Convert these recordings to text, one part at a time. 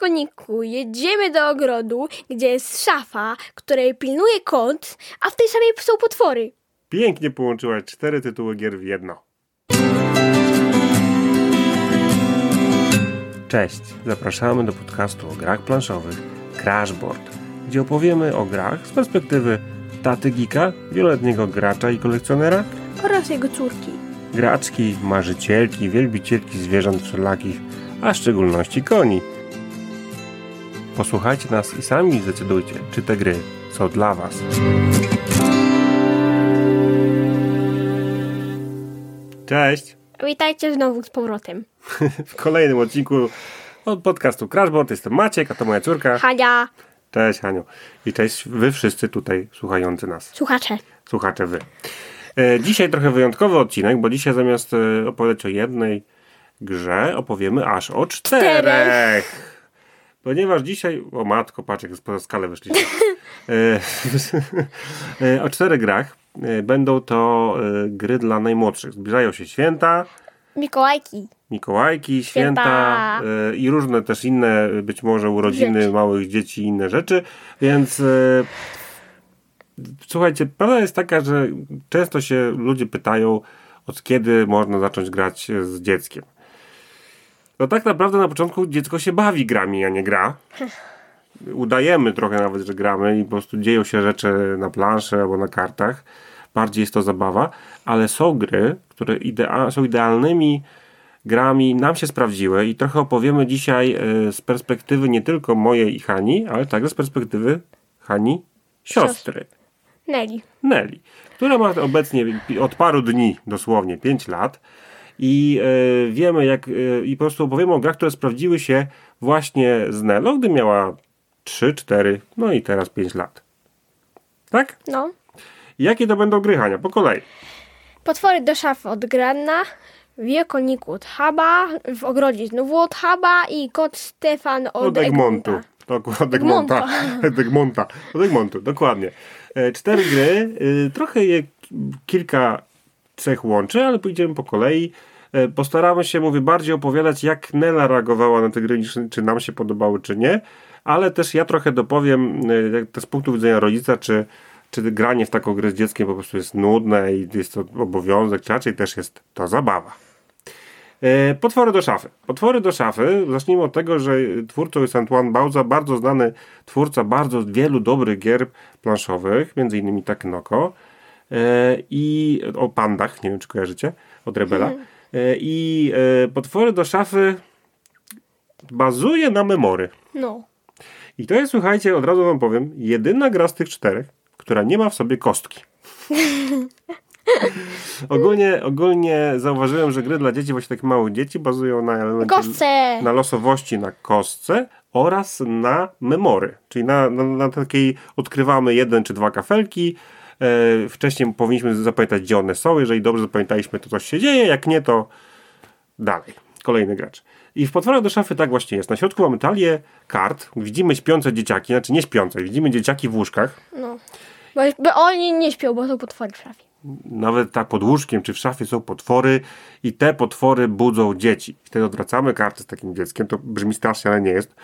koniku, jedziemy do ogrodu, gdzie jest szafa, której pilnuje kąt, a w tej samej są potwory. Pięknie połączyłaś cztery tytuły gier w jedno. Cześć, zapraszamy do podcastu o grach planszowych Crashboard, gdzie opowiemy o grach z perspektywy taty Gika, wieloletniego gracza i kolekcjonera, Oraz jego córki. graczki, marzycielki, wielbicielki zwierząt wszelakich, a w szczególności koni. Posłuchajcie nas i sami zdecydujcie, czy te gry są dla Was. Cześć! Witajcie znowu z powrotem. W kolejnym odcinku od podcastu Crashboard jestem Maciek, a to moja córka. Hania, Cześć Haniu. I cześć wy wszyscy tutaj słuchający nas. słuchacze. Słuchacze wy. E, dzisiaj trochę wyjątkowy odcinek, bo dzisiaj zamiast e, opowiadać o jednej grze, opowiemy aż o czterech. Czterech. Ponieważ dzisiaj, o matko, patrz jak poza skalę wyszliśmy. E, e, o czterech grach. E, Będą to gry dla najmłodszych. Zbliżają się święta. Mikołajki. Mikołajki, święta, Święta. i różne też inne, być może urodziny Rzeczy. małych dzieci i inne rzeczy, więc słuchajcie, prawda jest taka, że często się ludzie pytają, od kiedy można zacząć grać z dzieckiem. No tak naprawdę na początku dziecko się bawi grami, a nie gra. Udajemy trochę nawet, że gramy i po prostu dzieją się rzeczy na planszy albo na kartach. Bardziej jest to zabawa, ale są gry, które idea- są idealnymi grami, nam się sprawdziły i trochę opowiemy dzisiaj e, z perspektywy nie tylko mojej i Hani, ale także z perspektywy Hani siostry. Nelly. Nelly, która ma obecnie od paru dni, dosłownie 5 lat i e, wiemy jak, e, i po prostu opowiemy o grach, które sprawdziły się właśnie z Nello, gdy miała 3, 4, no i teraz 5 lat. Tak? No. Jakie to będą gry, Hania? Po kolei. Potwory do szafy od Granna, Wiekoniku od Haba, w ogrodzie znowu od Haba i kot Stefan od, Od Egmontu. Egmonta. Dok- Od Egmonta. Od Egmonta. Od Egmontu, dokładnie. Cztery gry. e, Trochę je kilka cech łączy, ale pójdziemy po kolei. E, Postaramy się, mówię, bardziej opowiadać, jak Nela reagowała na te gry, czy nam się podobały, czy nie. Ale też ja trochę dopowiem e, jak z punktu widzenia rodzica, czy, czy granie w taką grę z dzieckiem po prostu jest nudne i jest to obowiązek, czy raczej też jest to zabawa. E, Potwory do szafy. Potwory do szafy. Zacznijmy od tego, że twórcą jest Antoine Bauza, bardzo znany twórca bardzo wielu dobrych gier planszowych, między innymi Taknoko i o pandach, nie wiem czy kojarzycie, od Rebela. E, I e, Potwory do szafy bazuje na memory. No. I to jest, słuchajcie, od razu wam powiem, jedyna gra z tych czterech, która nie ma w sobie kostki. ogólnie, ogólnie zauważyłem, że gry dla dzieci, właśnie takich małych dzieci, bazują na elemencie, Kostce. na losowości na kostce oraz na memory. Czyli na, na, na takiej odkrywamy jeden czy dwa kafelki. E, wcześniej powinniśmy zapamiętać, gdzie one są. Jeżeli dobrze zapamiętaliśmy, to coś się dzieje. Jak nie, to dalej. Kolejny gracz. I w potworach do szafy tak właśnie jest. Na środku mamy talię kart. Widzimy śpiące dzieciaki, znaczy nie śpiące. Widzimy dzieciaki w łóżkach. No. Bo, bo oni nie śpią, bo są potwory w szafie. Nawet tak pod łóżkiem czy w szafie są potwory i te potwory budzą dzieci. Wtedy odwracamy kartę z takim dzieckiem. To brzmi strasznie, ale nie jest.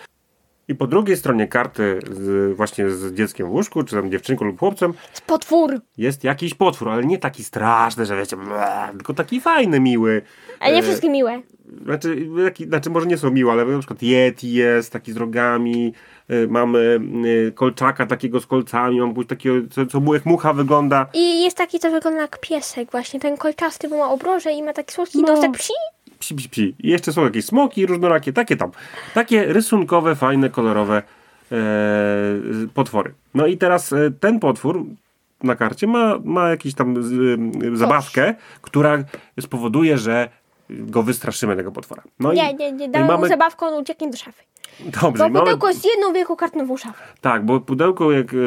I po drugiej stronie karty z, właśnie z dzieckiem w łóżku, czy tam dziewczynką lub chłopcem, Z potwór. jest jakiś potwór, ale nie taki straszny, że wiecie, tylko taki fajny, miły. A nie E, wszystkie miłe. Znaczy, taki, znaczy, może nie są miłe, ale na przykład Yeti jest taki z rogami, y, mamy y, kolczaka takiego z kolcami, mam pójść takiego, co, co mu jak mucha wygląda. I jest taki, co wygląda jak piesek właśnie. Ten kolczasty, bo ma obroże i ma taki słodki No. nosek psi. Psi, psi, psi. I jeszcze są jakieś smoki różnorakie, takie tam. Takie rysunkowe, fajne, kolorowe e, potwory. No i teraz e, ten potwór na karcie ma, ma jakąś tam e, zabawkę, która spowoduje, że go wystraszymy, tego potwora. No Nie, i, nie, nie. i Damy mu mamy, zabawkę, on ucieknie do szafy. Dobrze, Bo i mamy, pudełko jest jedną wielką szafę. Tak, bo pudełko, jak e,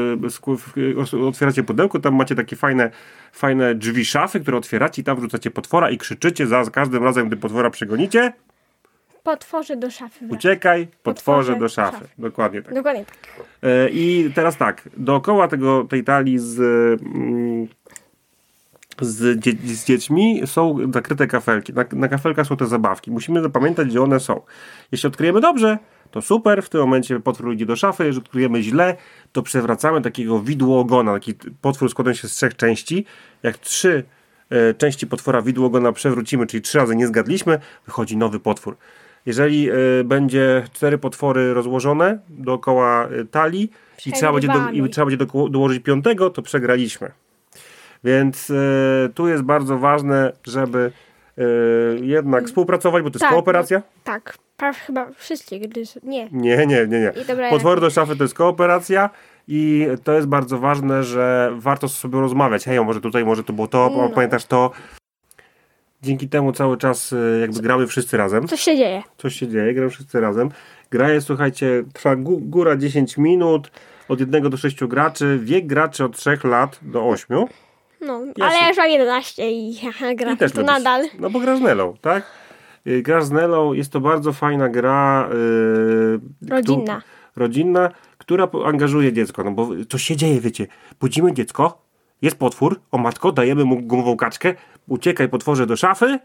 w- otwieracie pudełko, tam macie takie fajne, fajne drzwi szafy, które otwieracie i tam wrzucacie potwora i krzyczycie za każdym razem, gdy potwora przegonicie, Potworzy do szafy. uciekaj, potworze Potworze do szafy. szafy. Dokładnie tak. Dokładnie tak. E, I teraz tak, dookoła tego, tej talii z, mm, z, dzie z dziećmi są zakryte kafelki. Na, na kafelkach są te zabawki. Musimy zapamiętać, gdzie one są. Jeśli odkryjemy dobrze, to super, w tym momencie potwór idzie do szafy, jeżeli czujemy źle, to przewracamy takiego widłoogona, taki potwór składa się z trzech części, jak trzy e, części potwora widłoogona przewrócimy, czyli trzy razy nie zgadliśmy, wychodzi nowy potwór. Jeżeli e, będzie cztery potwory rozłożone dookoła e, talii i trzeba będzie, do, i trzeba będzie do, dołożyć piątego, to przegraliśmy. Więc tu jest bardzo ważne, żeby jednak współpracować, bo to jest Tak, kooperacja. Tak, prawie chyba wszystkie gry. Nie. Nie, nie, nie, nie. Dobra, Potwory do szafy to jest kooperacja i to jest bardzo ważne, że warto z sobą rozmawiać. Hej, może tutaj, może to było to, No. pamiętasz to. Dzięki temu cały czas e, jakby gramy wszyscy razem. Co się dzieje? Coś się dzieje, gramy wszyscy razem. Gra jest, słuchajcie, trwa gó- góra 10 minut, od 1 do 6 graczy, wiek graczy od 3 lat do 8. No, Ja ale się- ja już mam 11 i gram I też to nadal. No bo grasz Nelą, tak? Y, Grasz z Nelą, jest to bardzo fajna gra. Yy, Rodzinna. Rodzinna, która angażuje dziecko. No bo co się dzieje, wiecie? Budzimy dziecko, jest potwór, o matko, dajemy mu gumową kaczkę, uciekaj potworze do szafy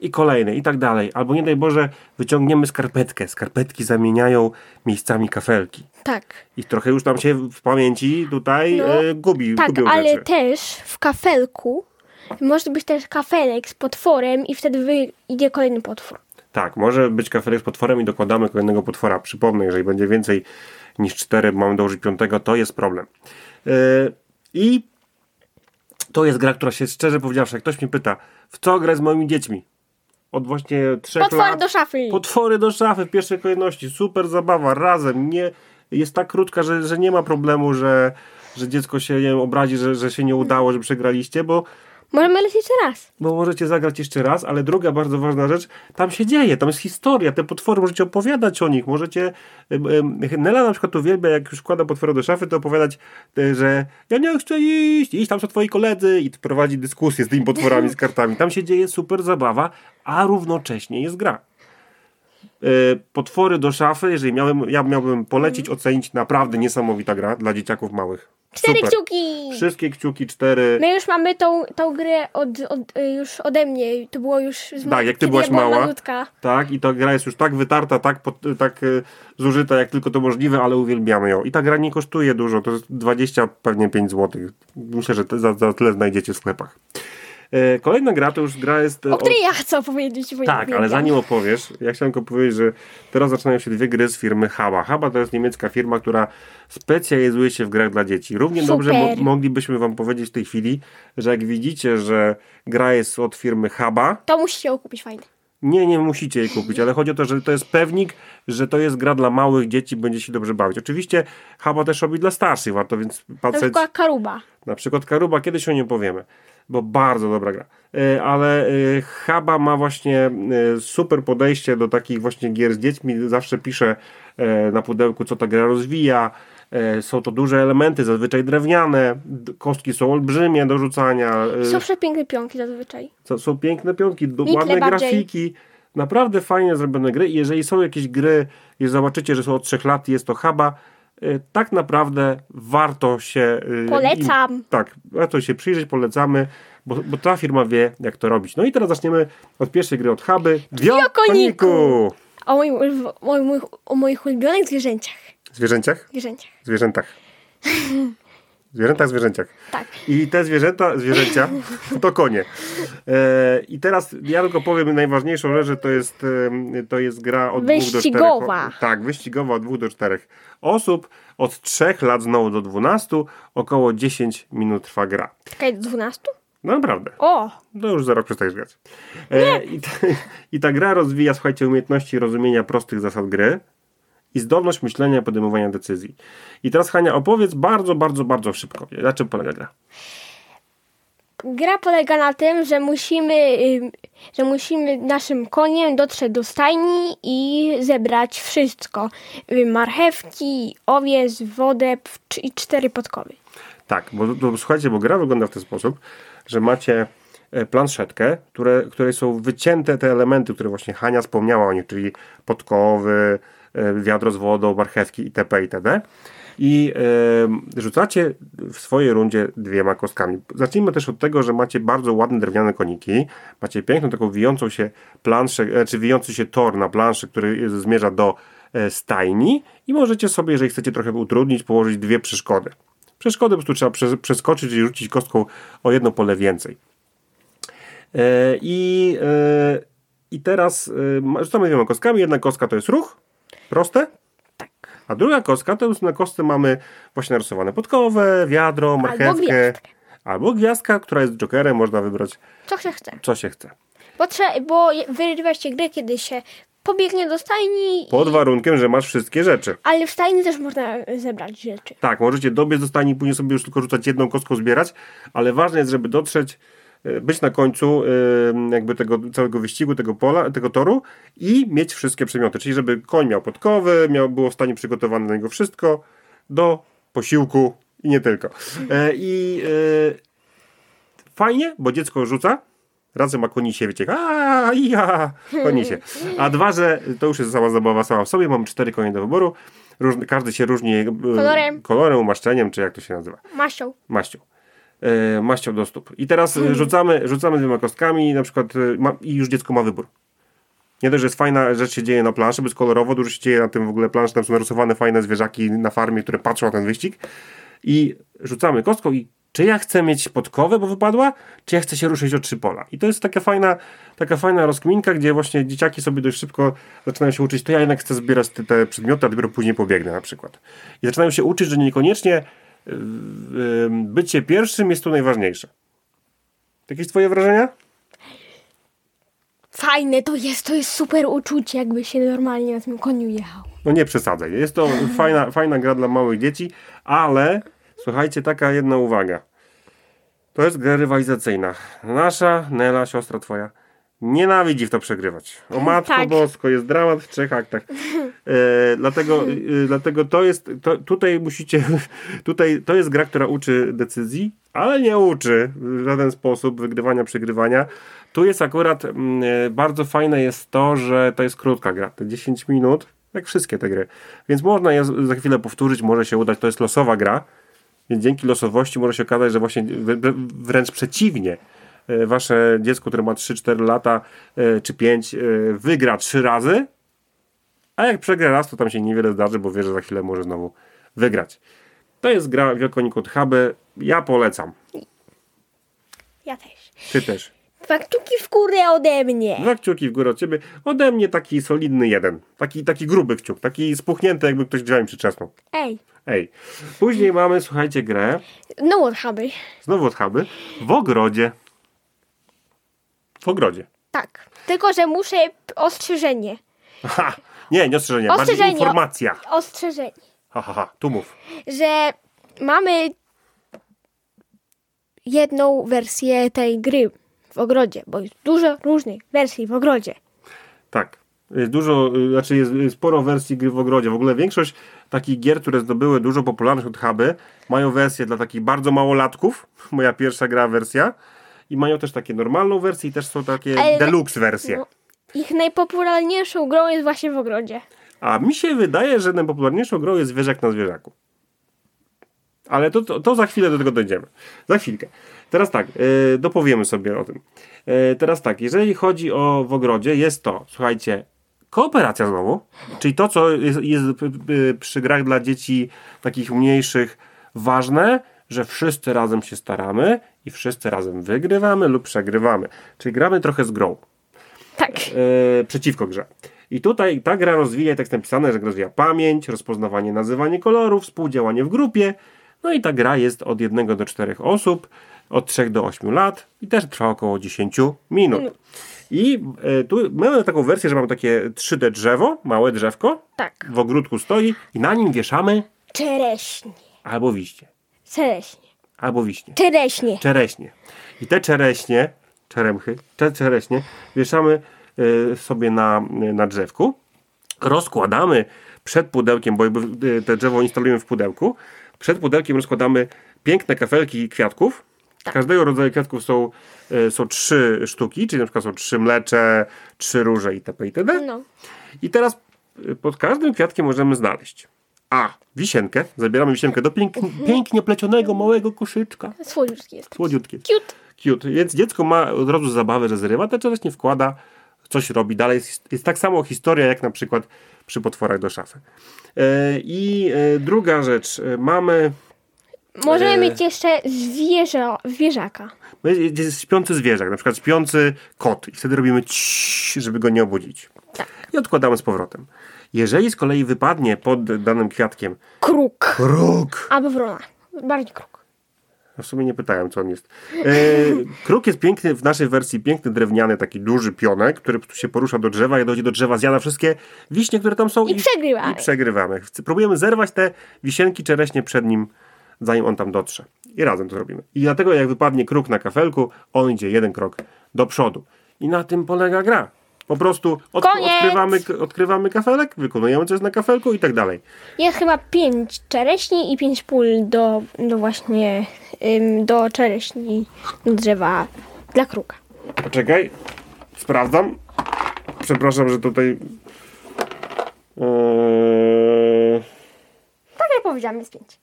i kolejny i tak dalej. Albo nie daj Boże, wyciągniemy skarpetkę. Skarpetki zamieniają miejscami kafelki. Tak. I trochę już nam się w pamięci tutaj No, e, gubi, Tak, gubią ale rzeczy. też w kafelku może być też kafelek z potworem i wtedy idzie kolejny potwór. Tak, może być kafelek z potworem i dokładamy kolejnego potwora. Przypomnę, jeżeli będzie więcej niż cztery, mamy dołożyć piątego, to jest problem. Yy, I to jest gra, która się szczerze powiedziawszy, jak ktoś mnie pyta, w co grać z moimi dziećmi? Od właśnie trzech Potwory lat. do szafy. Potwory do szafy w pierwszej kolejności. Super zabawa, razem. Nie, jest tak krótka, że, że nie ma problemu, że, że dziecko się nie wiem, obrazi, że, że się nie udało, że przegraliście, bo Możemy lecieć jeszcze raz. bo możecie zagrać jeszcze raz, ale druga bardzo ważna rzecz, tam się dzieje, tam jest historia, te potwory możecie opowiadać o nich, możecie, Nela na przykład uwielbia, jak już wkłada potwory do szafy, to opowiadać, e, że ja nie chcę iść, iść, tam są twoi koledzy i prowadzi dyskusję z tymi potworami, z kartami, tam się dzieje super zabawa, a równocześnie jest gra. E, Potwory do szafy, jeżeli miałem, ja miałbym polecić, ocenić, naprawdę niesamowita gra dla dzieciaków małych. Cztery Super. kciuki. Wszystkie kciuki, cztery. My już mamy tą, tą grę od, od, y, już ode mnie. To było już z Tak, jak ty byłaś ja mała. Malutka. Tak, i ta gra jest już tak wytarta, tak, pod, tak e, zużyta, jak tylko to możliwe, ale uwielbiamy ją. I ta gra nie kosztuje dużo, to jest 20, pewnie 5 zł. Myślę, że za, za tyle znajdziecie w sklepach. E, kolejna gra to już gra jest... e, O której ja chcę opowiedzieć. tak, ale zanim opowiesz, ja chciałem tylko powiedzieć, że teraz zaczynają się dwie gry z firmy Haba. Haba to jest niemiecka firma, która specjalizuje się w grach dla dzieci. Równie Super. dobrze mo- moglibyśmy wam powiedzieć w tej chwili, że jak widzicie, że gra jest od firmy Haba, To musicie ją kupić fajnie. nie, nie musicie jej kupić, ale chodzi o to, że to jest pewnik, że to jest gra dla małych dzieci, będzie się dobrze bawić. Oczywiście Haba też robi dla starszych, warto więc Na patrzeć. przykład Karuba. Na przykład Karuba, kiedyś o niej powiemy, bo bardzo dobra gra. E, Ale e, Haba ma właśnie e, super podejście do takich właśnie gier z dziećmi. Zawsze pisze na pudełku, co ta gra rozwija. Są to duże elementy, zazwyczaj drewniane. Kostki są olbrzymie do rzucania. Są przepiękne pionki zazwyczaj. są piękne pionki, ładne grafiki. Naprawdę fajnie zrobione gry. Jeżeli są jakieś gry, i zobaczycie, że są od 3 lat jest to Haba, tak naprawdę warto się. y, Polecam. Im, tak, warto się przyjrzeć, polecamy, bo, bo ta firma wie, jak to robić. No i teraz zaczniemy od pierwszej gry od Huby. Wiokoniku. O, moim, o, moich, o moich ulubionych zwierzęciach. Zwierzęciach? Zwierzęciach. Zwierzętach. Zwierzętach, zwierzęciach. Tak. I te zwierzęta, zwierzęcia to konie. E, I teraz ja tylko powiem najważniejszą rzecz, że to jest, to jest gra od dwóch do Wyścigowa. czterech. Tak, wyścigowa od dwóch do czterech osób. Od trzech lat znowu do 12, około 10 minut trwa gra. Czekaj, do 12? No naprawdę. O! No już za rok przestajesz grać. E, i, ta, I ta gra rozwija, słuchajcie, umiejętności rozumienia prostych zasad gry i zdolność myślenia i podejmowania decyzji. I teraz Hania, opowiedz bardzo, bardzo, bardzo szybko. Na czym polega gra? Gra polega na tym, że musimy, że musimy naszym koniem dotrzeć do stajni i zebrać wszystko. Ym, Marchewki, owiec, wodę i cztery podkowy. Tak, bo, bo słuchajcie, bo gra wygląda w ten sposób, że macie e, planszetkę, które, której są wycięte te elementy, które właśnie Hania wspomniała o nich, czyli podkowy, wiadro z wodą, marchewki itp. itd. I e, rzucacie w swojej rundzie dwiema kostkami. Zacznijmy też od tego, że macie bardzo ładne drewniane koniki. Macie piękną taką wijącą się planszę, e, czy wijący się tor na planszy, który zmierza do e, stajni i możecie sobie, jeżeli chcecie trochę utrudnić, położyć dwie przeszkody. Przeszkody po prostu trzeba przes- przeskoczyć i rzucić kostką o jedno pole więcej. E, I, e, I teraz e, rzucamy dwiema kostkami. Jedna kostka to jest ruch, proste. Tak. A druga kostka to już na kostce mamy właśnie narysowane podkowę, wiadro, marchewkę. gwiazdkę. Albo gwiazdka, która jest jokerem, można wybrać Co się chce. co się chce. Bo, trze- bo wygrywa się gry, kiedy się pobiegnie do stajni, Pod warunkiem, że masz wszystkie rzeczy. ale w stajni też można zebrać rzeczy. Tak, możecie dobiec do stajni, później sobie już tylko rzucać jedną kostką, zbierać, ale ważne jest, żeby dotrzeć, być na końcu e, jakby tego całego wyścigu, tego pola, tego toru i mieć wszystkie przedmioty. Czyli żeby koń miał podkowy, miał, było w stanie przygotowane na niego wszystko do posiłku i nie tylko. E, I e, fajnie, bo dziecko rzuca, razem ma konisie, wiecie, a ja, konisie. A dwa, że to już jest sama zabawa sama w sobie, mam cztery konie do wyboru, Różny, każdy się różni Kolorem. kolorem, umaszczeniem, czy jak to się nazywa, Maścią. maścią. E, maścią do stóp. I teraz e, rzucamy, rzucamy dwiema kostkami na przykład e, ma, i już dziecko ma wybór. Nie dość, że jest fajna rzecz się dzieje na planszy, bo jest kolorowo, dużo się dzieje na tym w ogóle planszy, tam są narysowane fajne zwierzaki na farmie, które patrzą na ten wyścig i rzucamy kostką i czy ja chcę mieć podkowę, bo wypadła, czy ja chcę się ruszyć o trzy pola. I to jest taka fajna, taka fajna rozkminka, gdzie właśnie dzieciaki sobie dość szybko zaczynają się uczyć, to ja jednak chcę zbierać te, te przedmioty, a dopiero później pobiegnę na przykład. I zaczynają się uczyć, że niekoniecznie bycie pierwszym jest tu najważniejsze. Jakieś twoje wrażenia? Fajne to jest, to jest super uczucie, jakby się normalnie na tym koniu jechał. No nie przesadzaj. Jest to fajna, fajna gra dla małych dzieci, ale słuchajcie, taka jedna uwaga. To jest gra rywalizacyjna. Nasza Nela, siostra twoja, nienawidzi w to przegrywać. O matko Tak. bosko, jest dramat w trzech aktach. E, dlatego, e, dlatego to jest, to, tutaj musicie, tutaj to jest gra, która uczy decyzji, ale nie uczy w żaden sposób wygrywania, przegrywania. Tu jest akurat mm, e, bardzo fajne jest to, że to jest krótka gra, te 10 minut, jak wszystkie te gry. Więc można je za chwilę powtórzyć, może się udać, to jest losowa gra, więc dzięki losowości może się okazać, że właśnie wr- wr- wręcz przeciwnie, wasze dziecko, które ma 3-4 lata e, czy 5, e, wygra 3 razy, a jak przegra raz, to tam się niewiele zdarzy, bo wie, że za chwilę może znowu wygrać. To jest gra Wielkonikut Huby. Ja polecam. Ja też. Ty też. Dwa kciuki w górę ode mnie. Dwa kciuki w górę od ciebie. Ode mnie taki solidny jeden. Taki, taki gruby kciuk. Taki spuchnięty, jakby ktoś drzwiami przyczesnął. Ej, Ej. Później mamy, słuchajcie, grę. no what huby. Znowu od Huby. W ogrodzie. W ogrodzie. Tak. Tylko, że muszę ostrzeżenie. Nie, nie ostrzeżenie, bardziej Ostrzeżenie. informacja. Ostrzeżenie. Ha, ha, ha. Tu mów. Że mamy jedną wersję tej gry w ogrodzie, bo jest dużo różnych wersji w ogrodzie. Tak. Jest dużo, y, znaczy jest y, sporo wersji gry w ogrodzie. W ogóle większość takich gier, które zdobyły dużo popularność od Huby, mają wersję dla takich bardzo małolatków. Moja pierwsza gra wersja. I mają też takie normalną wersję i też są takie Ale- deluxe wersje. No, ich najpopularniejszą grą jest właśnie w ogrodzie. A mi się wydaje, że najpopularniejszą grą jest Zwierzak na Zwierzaku. Ale to, to, to za chwilę do tego dojdziemy. Za chwilkę. Teraz tak, yy, dopowiemy sobie o tym. Yy, teraz tak, jeżeli chodzi o w ogrodzie, jest to, słuchajcie, kooperacja znowu, czyli to, co jest, jest y, y, przy grach dla dzieci takich mniejszych ważne, że wszyscy razem się staramy i wszyscy razem wygrywamy lub przegrywamy. Czyli gramy trochę z grą Tak. e, przeciwko grze. I tutaj ta gra rozwija, tak jest napisane, że rozwija pamięć, rozpoznawanie, nazywanie kolorów, współdziałanie w grupie. No i ta gra jest od 1 do 4 osób, od 3 do 8 lat i też trwa około 10 minut. I e, tu mamy taką wersję, że mamy takie 3D drzewo, małe drzewko, Tak. w ogródku stoi i na nim wieszamy Czereśnie. albo wiśnie, Czereśnie. albo wiśnie. Czereśnie. czereśnie. I te czereśnie, czeremchy, te czereśnie wieszamy y, sobie na, na drzewku, rozkładamy przed pudełkiem, bo jakby y, te drzewo instalujemy w pudełku, przed pudełkiem rozkładamy piękne kafelki kwiatków. Każdego rodzaju kwiatków są, y, są trzy sztuki, czyli na przykład są trzy mlecze, trzy róże itp. itd. No. I teraz pod każdym kwiatkiem możemy znaleźć A. Wisienkę. Zabieramy wisienkę do pięk, pięknie plecionego małego koszyczka. Słodziutki jest. Słodziutkie. Cute. Cute. Więc dziecko ma od razu zabawę, że zrywa te czereśnie, wkłada, coś robi. Dalej jest, jest tak samo historia, jak na przykład przy potworach do szafy. E, I e, druga rzecz. E, mamy... Możemy E. mieć jeszcze zwierzę, zwierzaka. Jest śpiący zwierzak, na przykład śpiący kot. I wtedy robimy ciii, żeby go nie obudzić. Tak. I odkładamy z powrotem. Jeżeli z kolei wypadnie pod danym kwiatkiem Kruk. kruk, Albo wrona. Bardziej kruk. w sumie nie pytałem, co on jest. E, kruk jest piękny, w naszej wersji piękny, drewniany, taki duży pionek, który tu się porusza do drzewa, jak dojdzie do drzewa, zjada wszystkie wiśnie, które tam są I przegrywamy. I przegrywamy. Próbujemy zerwać te wisienki czereśnie przed nim, zanim on tam dotrze. I razem to robimy. I dlatego jak wypadnie kruk na kafelku, on idzie jeden krok do przodu. I na tym polega gra. Po prostu od, odkrywamy, odkrywamy kafelek, wykonujemy coś na kafelku i tak dalej. Jest chyba pięć czereśni i pięć pól do, do właśnie ym, do czereśni do drzewa dla kruka. Poczekaj, sprawdzam. Przepraszam, że tutaj. Eee, Tak jak powiedziałam, jest pięć.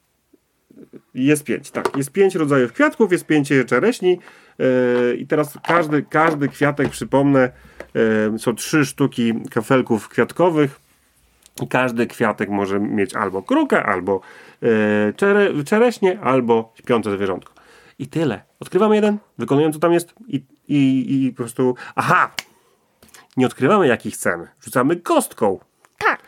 Jest pięć, tak. Jest pięć rodzajów kwiatków, jest pięć czereśni. Eee, I teraz każdy, każdy kwiatek, przypomnę, są trzy sztuki kafelków kwiatkowych. Każdy kwiatek może mieć albo krukę, albo eee, czere, czereśnie, albo śpiące zwierzątko. I tyle. Odkrywamy jeden, wykonujemy co tam jest i, i, i po prostu. Aha! Nie odkrywamy jaki chcemy. Rzucamy kostką. Tak.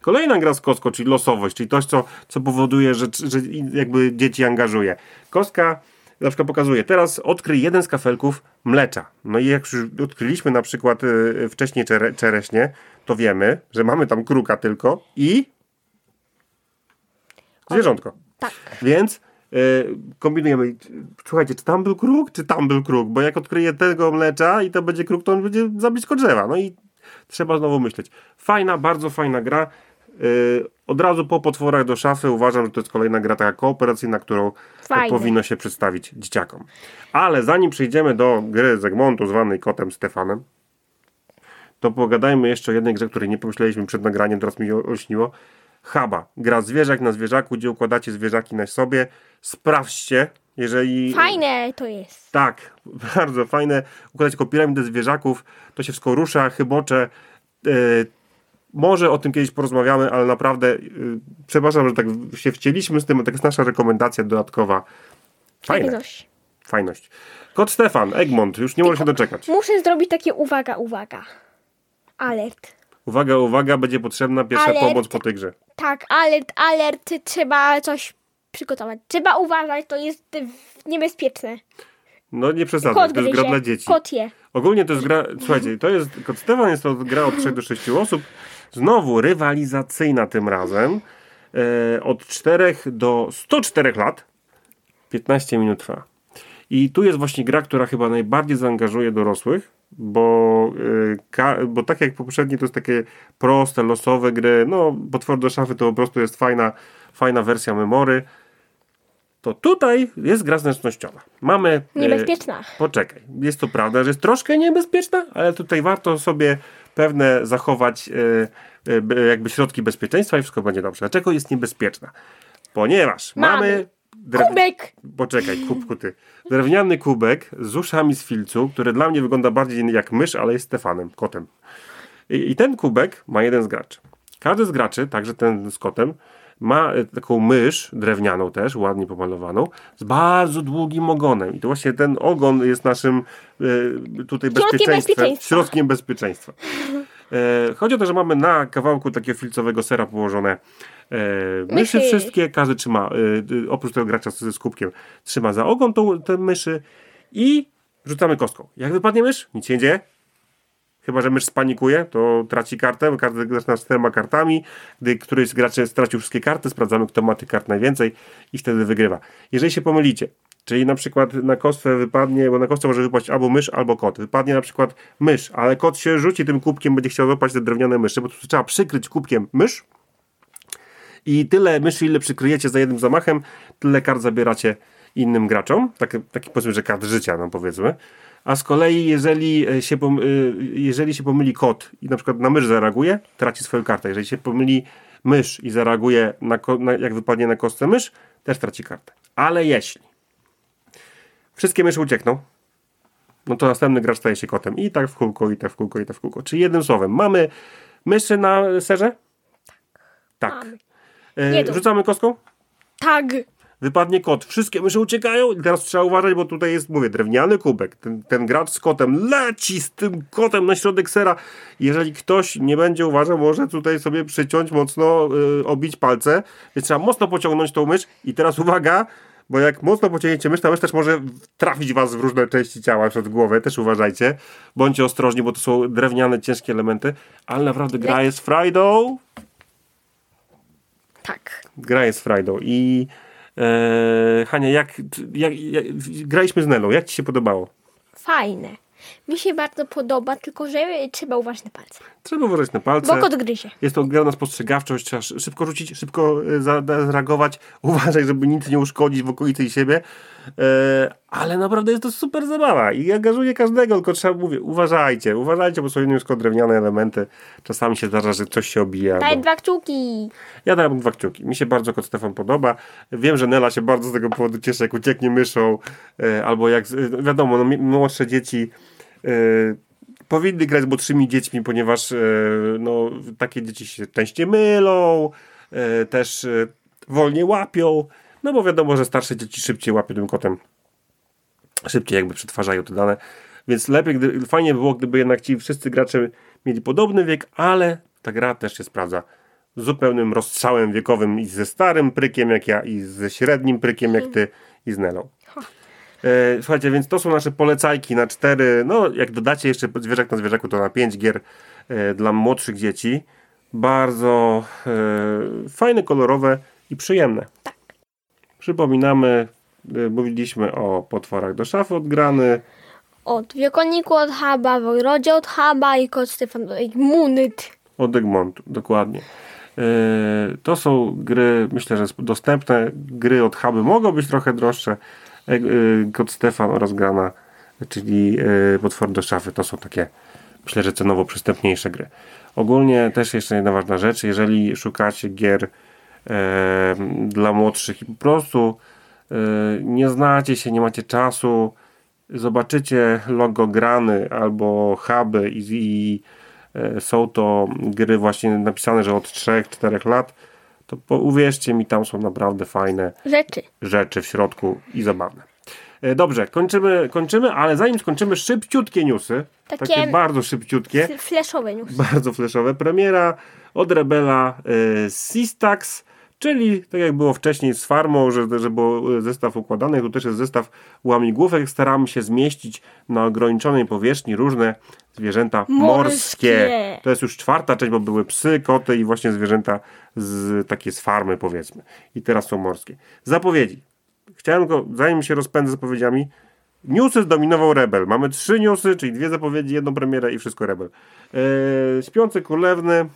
Kolejna gra z kostką, czyli losowość, czyli coś, co, co powoduje, że, że jakby dzieci angażuje. Kostka na przykład pokazuje, teraz odkryj jeden z kafelków mlecza. No i jak już odkryliśmy na przykład y, wcześniej czere, czereśnie, to wiemy, że mamy tam kruka tylko i zwierzątko. Tak. Więc y, kombinujemy. Słuchajcie, czy tam był kruk, czy tam był kruk? Bo jak odkryję tego mlecza i to będzie kruk, to on będzie za blisko drzewa. No i trzeba znowu myśleć. Fajna, bardzo fajna gra. Y, od razu po potworach do szafy uważam, że to jest kolejna gra taka kooperacyjna, którą Fajne. powinno się przedstawić dzieciakom. Ale zanim przejdziemy do gry z Egmontu zwanej kotem Stefanem, to pogadajmy jeszcze o jednej grze, której nie pomyśleliśmy przed nagraniem, teraz mi się olśniło. Haba. Gra zwierzak na zwierzaku, gdzie układacie zwierzaki na sobie. Sprawdźcie, jeżeli... Fajne to jest. Tak, bardzo fajne. Układać tylko piramidę zwierzaków, to się wszystko rusza, chybocze. Może o tym kiedyś porozmawiamy, ale naprawdę e, przepraszam, że tak się wcięliśmy z tym, to jest nasza rekomendacja dodatkowa. Fajne, coś. fajność. Kot Stefan, Egmont, już nie może się doczekać. Muszę zrobić takie uwaga, uwaga. Alert. Uwaga, uwaga, będzie potrzebna pierwsza Alert. pomoc po tej grze. Tak, alert, alert. Trzeba coś przygotować. Trzeba uważać, to jest niebezpieczne. No nie przesadzaj, to jest gra dla dzieci. Kot je. Ogólnie to jest gra, słuchajcie, to jest, Kot Stefan jest to gra od 3 do 6 osób. Znowu rywalizacyjna tym razem. E, od 4 do 104 lat. 15 minut trwa. I tu jest właśnie gra, która chyba najbardziej zaangażuje dorosłych, bo, e, bo tak jak poprzednie to jest takie proste, losowe gry. No, potwór do szafy to po prostu jest fajna, fajna wersja memory. To tutaj jest gra zręcznościowa. Mamy. e, Niebezpieczna. Poczekaj, jest to prawda, że jest troszkę niebezpieczna, ale tutaj warto sobie pewne zachować e, e, jakby środki bezpieczeństwa i wszystko będzie dobrze. Dlaczego jest niebezpieczna? Ponieważ mamy, Mamy Kubek. Poczekaj, kubku ty. Drewniany kubek z uszami z filcu, który dla mnie wygląda bardziej jak mysz, ale jest Stefanem, kotem. I, I ten kubek ma jeden z graczy. Każdy z graczy, także ten z kotem, ma e, taką mysz, drewnianą też, ładnie pomalowaną, z bardzo długim ogonem. I to właśnie ten ogon jest naszym e, tutaj bezpieczeństwem, bezpieczeństwa. środkiem bezpieczeństwa. E, chodzi o to, że mamy na kawałku takiego filcowego sera położone myszy Myszy. wszystkie, każdy trzyma, oprócz tego gracza z kubkiem, trzyma za ogon tą, te myszy i rzucamy kostką. Jak wypadnie mysz, nic się nie dzieje. Chyba, że mysz spanikuje, to traci kartę. Każdy zaczyna z czterema kartami. Gdy któryś z graczy stracił wszystkie karty, sprawdzamy, kto ma tych kart najwięcej i wtedy wygrywa. Jeżeli się pomylicie, czyli na przykład na kostce wypadnie, bo na kostce może wypaść albo mysz, albo kot. Wypadnie na przykład mysz, ale kot się rzuci tym kubkiem, będzie chciał złapać te drewniane myszy, bo tu trzeba przykryć kubkiem mysz i tyle myszy, ile przykryjecie za jednym zamachem, tyle kart zabieracie innym graczom. Tak, taki powiedzmy, że kart życia, no powiedzmy. A z kolei, jeżeli e, się, y, jeżeli się pomyli kot i na przykład na mysz zareaguje, traci swoją kartę. Jeżeli się pomyli mysz i zareaguje, na, na, jak wypadnie na kostce mysz, też traci kartę. Ale jeśli wszystkie myszy uciekną, no to następny gracz staje się kotem. I tak w kółko, i tak w kółko, i tak w kółko. Czyli jednym słowem, mamy myszy na serze? Tak. Mamy. E, rzucamy kostką? Tak. Wypadnie kot. Wszystkie myszy uciekają i teraz trzeba uważać, bo tutaj jest, mówię, drewniany kubek. Ten, ten gracz z kotem leci z tym kotem na środek sera. Jeżeli ktoś nie będzie uważał, może tutaj sobie przyciąć mocno, y, obić palce. Więc trzeba mocno pociągnąć tą mysz. I teraz uwaga, bo jak mocno pociągniecie mysz, ta mysz też może trafić was w różne części ciała, przed głowę. Też uważajcie. Bądźcie ostrożni, bo to są drewniane, ciężkie elementy. Ale naprawdę gra jest frajdą. Tak. Gra jest frajdą. I e, Hania, jak, jak, jak graliśmy z Nelą, jak ci się podobało? Fajne. Mi się bardzo podoba, tylko że trzeba uważać na palce. Trzeba uważać na palce. Bo kot gryzie. Jest to gra na spostrzegawczość, trzeba szy- szybko rzucić, szybko za- zareagować, uważaj, żeby nic nie uszkodzić w okolicy i siebie. E, ale naprawdę jest to super zabawa i angażuje każdego, tylko trzeba mówię, uważajcie, uważajcie, bo są nisko drewniane elementy. Czasami się zdarza, że coś się obija. Daj bo- dwa kciuki. Ja dałem dwa kciuki. Mi się bardzo kot Stefan podoba. Wiem, że Nela się bardzo z tego powodu cieszy, jak ucieknie myszą, e, albo jak, wiadomo, no, młodsze dzieci e, powinny grać z młodszymi dziećmi, ponieważ e, no, takie dzieci się częściej mylą, e, też e, wolniej łapią, no bo wiadomo, że starsze dzieci szybciej łapią tym kotem. Szybciej jakby przetwarzają te dane. Więc lepiej, gdy, fajnie by było, gdyby jednak ci wszyscy gracze mieli podobny wiek, ale ta gra też się sprawdza z zupełnym rozstrzałem wiekowym i ze starym prykiem jak ja, i ze średnim prykiem jak ty i z Nelą. E, słuchajcie, więc to są nasze polecajki na cztery, no jak dodacie jeszcze zwierzak na zwierzaku, to na pięć gier e, dla młodszych dzieci. Bardzo e, fajne, kolorowe i przyjemne. Tak. Przypominamy, mówiliśmy o potworach do szafy odgrany, Od Wiekolniku od Haba, Wojrodzie od Haba i kot Stefan Munyt. Od Egmontu, dokładnie. To są gry, myślę, że dostępne. Gry od Huby mogą być trochę droższe. Yy, Kot Stefan oraz Grana, czyli yy, Potwory do szafy, to są takie, myślę, że cenowo przystępniejsze gry. Ogólnie też jeszcze jedna ważna rzecz, jeżeli szukacie gier e, dla młodszych i po prostu e, nie znacie się, nie macie czasu, zobaczycie logo grany albo huby i, i e, są to gry właśnie napisane, że od 3-4 lat, to po, uwierzcie mi, tam są naprawdę fajne Rzeczy. rzeczy w środku i zabawne. E, Dobrze, kończymy, kończymy, ale zanim skończymy, szybciutkie newsy. Takie- Takie bardzo szybciutkie F- Flashowe news. bardzo flashowe. Premiera od Rebela y, Sistax, czyli tak jak było wcześniej z Farmą, że, że był zestaw układany, tu też jest zestaw łamigłówek. Staramy się zmieścić na ograniczonej powierzchni różne zwierzęta morskie. Morskie. To jest już czwarta część, bo były psy, koty i właśnie zwierzęta z takie z farmy powiedzmy. I teraz są morskie. Zapowiedzi. Chciałem go, zanim się rozpędzę zapowiedziami, Newsy zdominował Rebel. Mamy trzy newsy, czyli dwie zapowiedzi, jedną premierę i wszystko Rebel. Eee, Śpiące Królewny,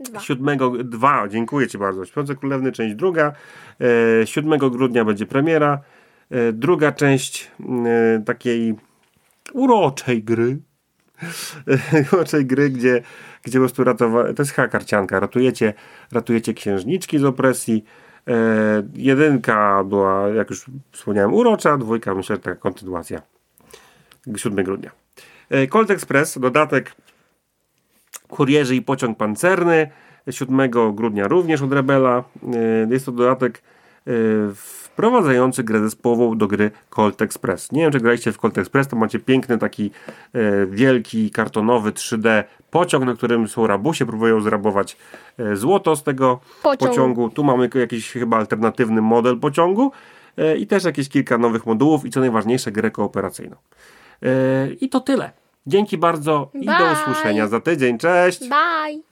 Dwa. 7, dwa, dziękuję Ci bardzo. Śpiące Królewny, część druga. E, 7 grudnia będzie premiera. E, druga część e, takiej uroczej gry. uroczej gry, gdzie, gdzie po prostu ratowa- to jest hakarcianka. Ratujecie, ratujecie księżniczki z opresji. E, jedynka była, jak już wspomniałem, urocza. Dwójka, myślę, taka kontynuacja. 7 grudnia. E, Colt Express, dodatek Kurierzy i pociąg pancerny 7 grudnia również od Rebela. Yy, Jest to dodatek yy, wprowadzający grę zespołową do gry Colt Express. Nie wiem, czy graliście w Colt Express, to macie piękny taki yy, wielki, kartonowy 3D pociąg, na którym są rabusie, próbują zrabować złoto z tego Pociąg. pociągu. Tu mamy jakiś chyba alternatywny model pociągu i też jakieś kilka nowych modułów i co najważniejsze grę kooperacyjną. I to tyle. Dzięki bardzo i do usłyszenia za tydzień. Cześć! Bye.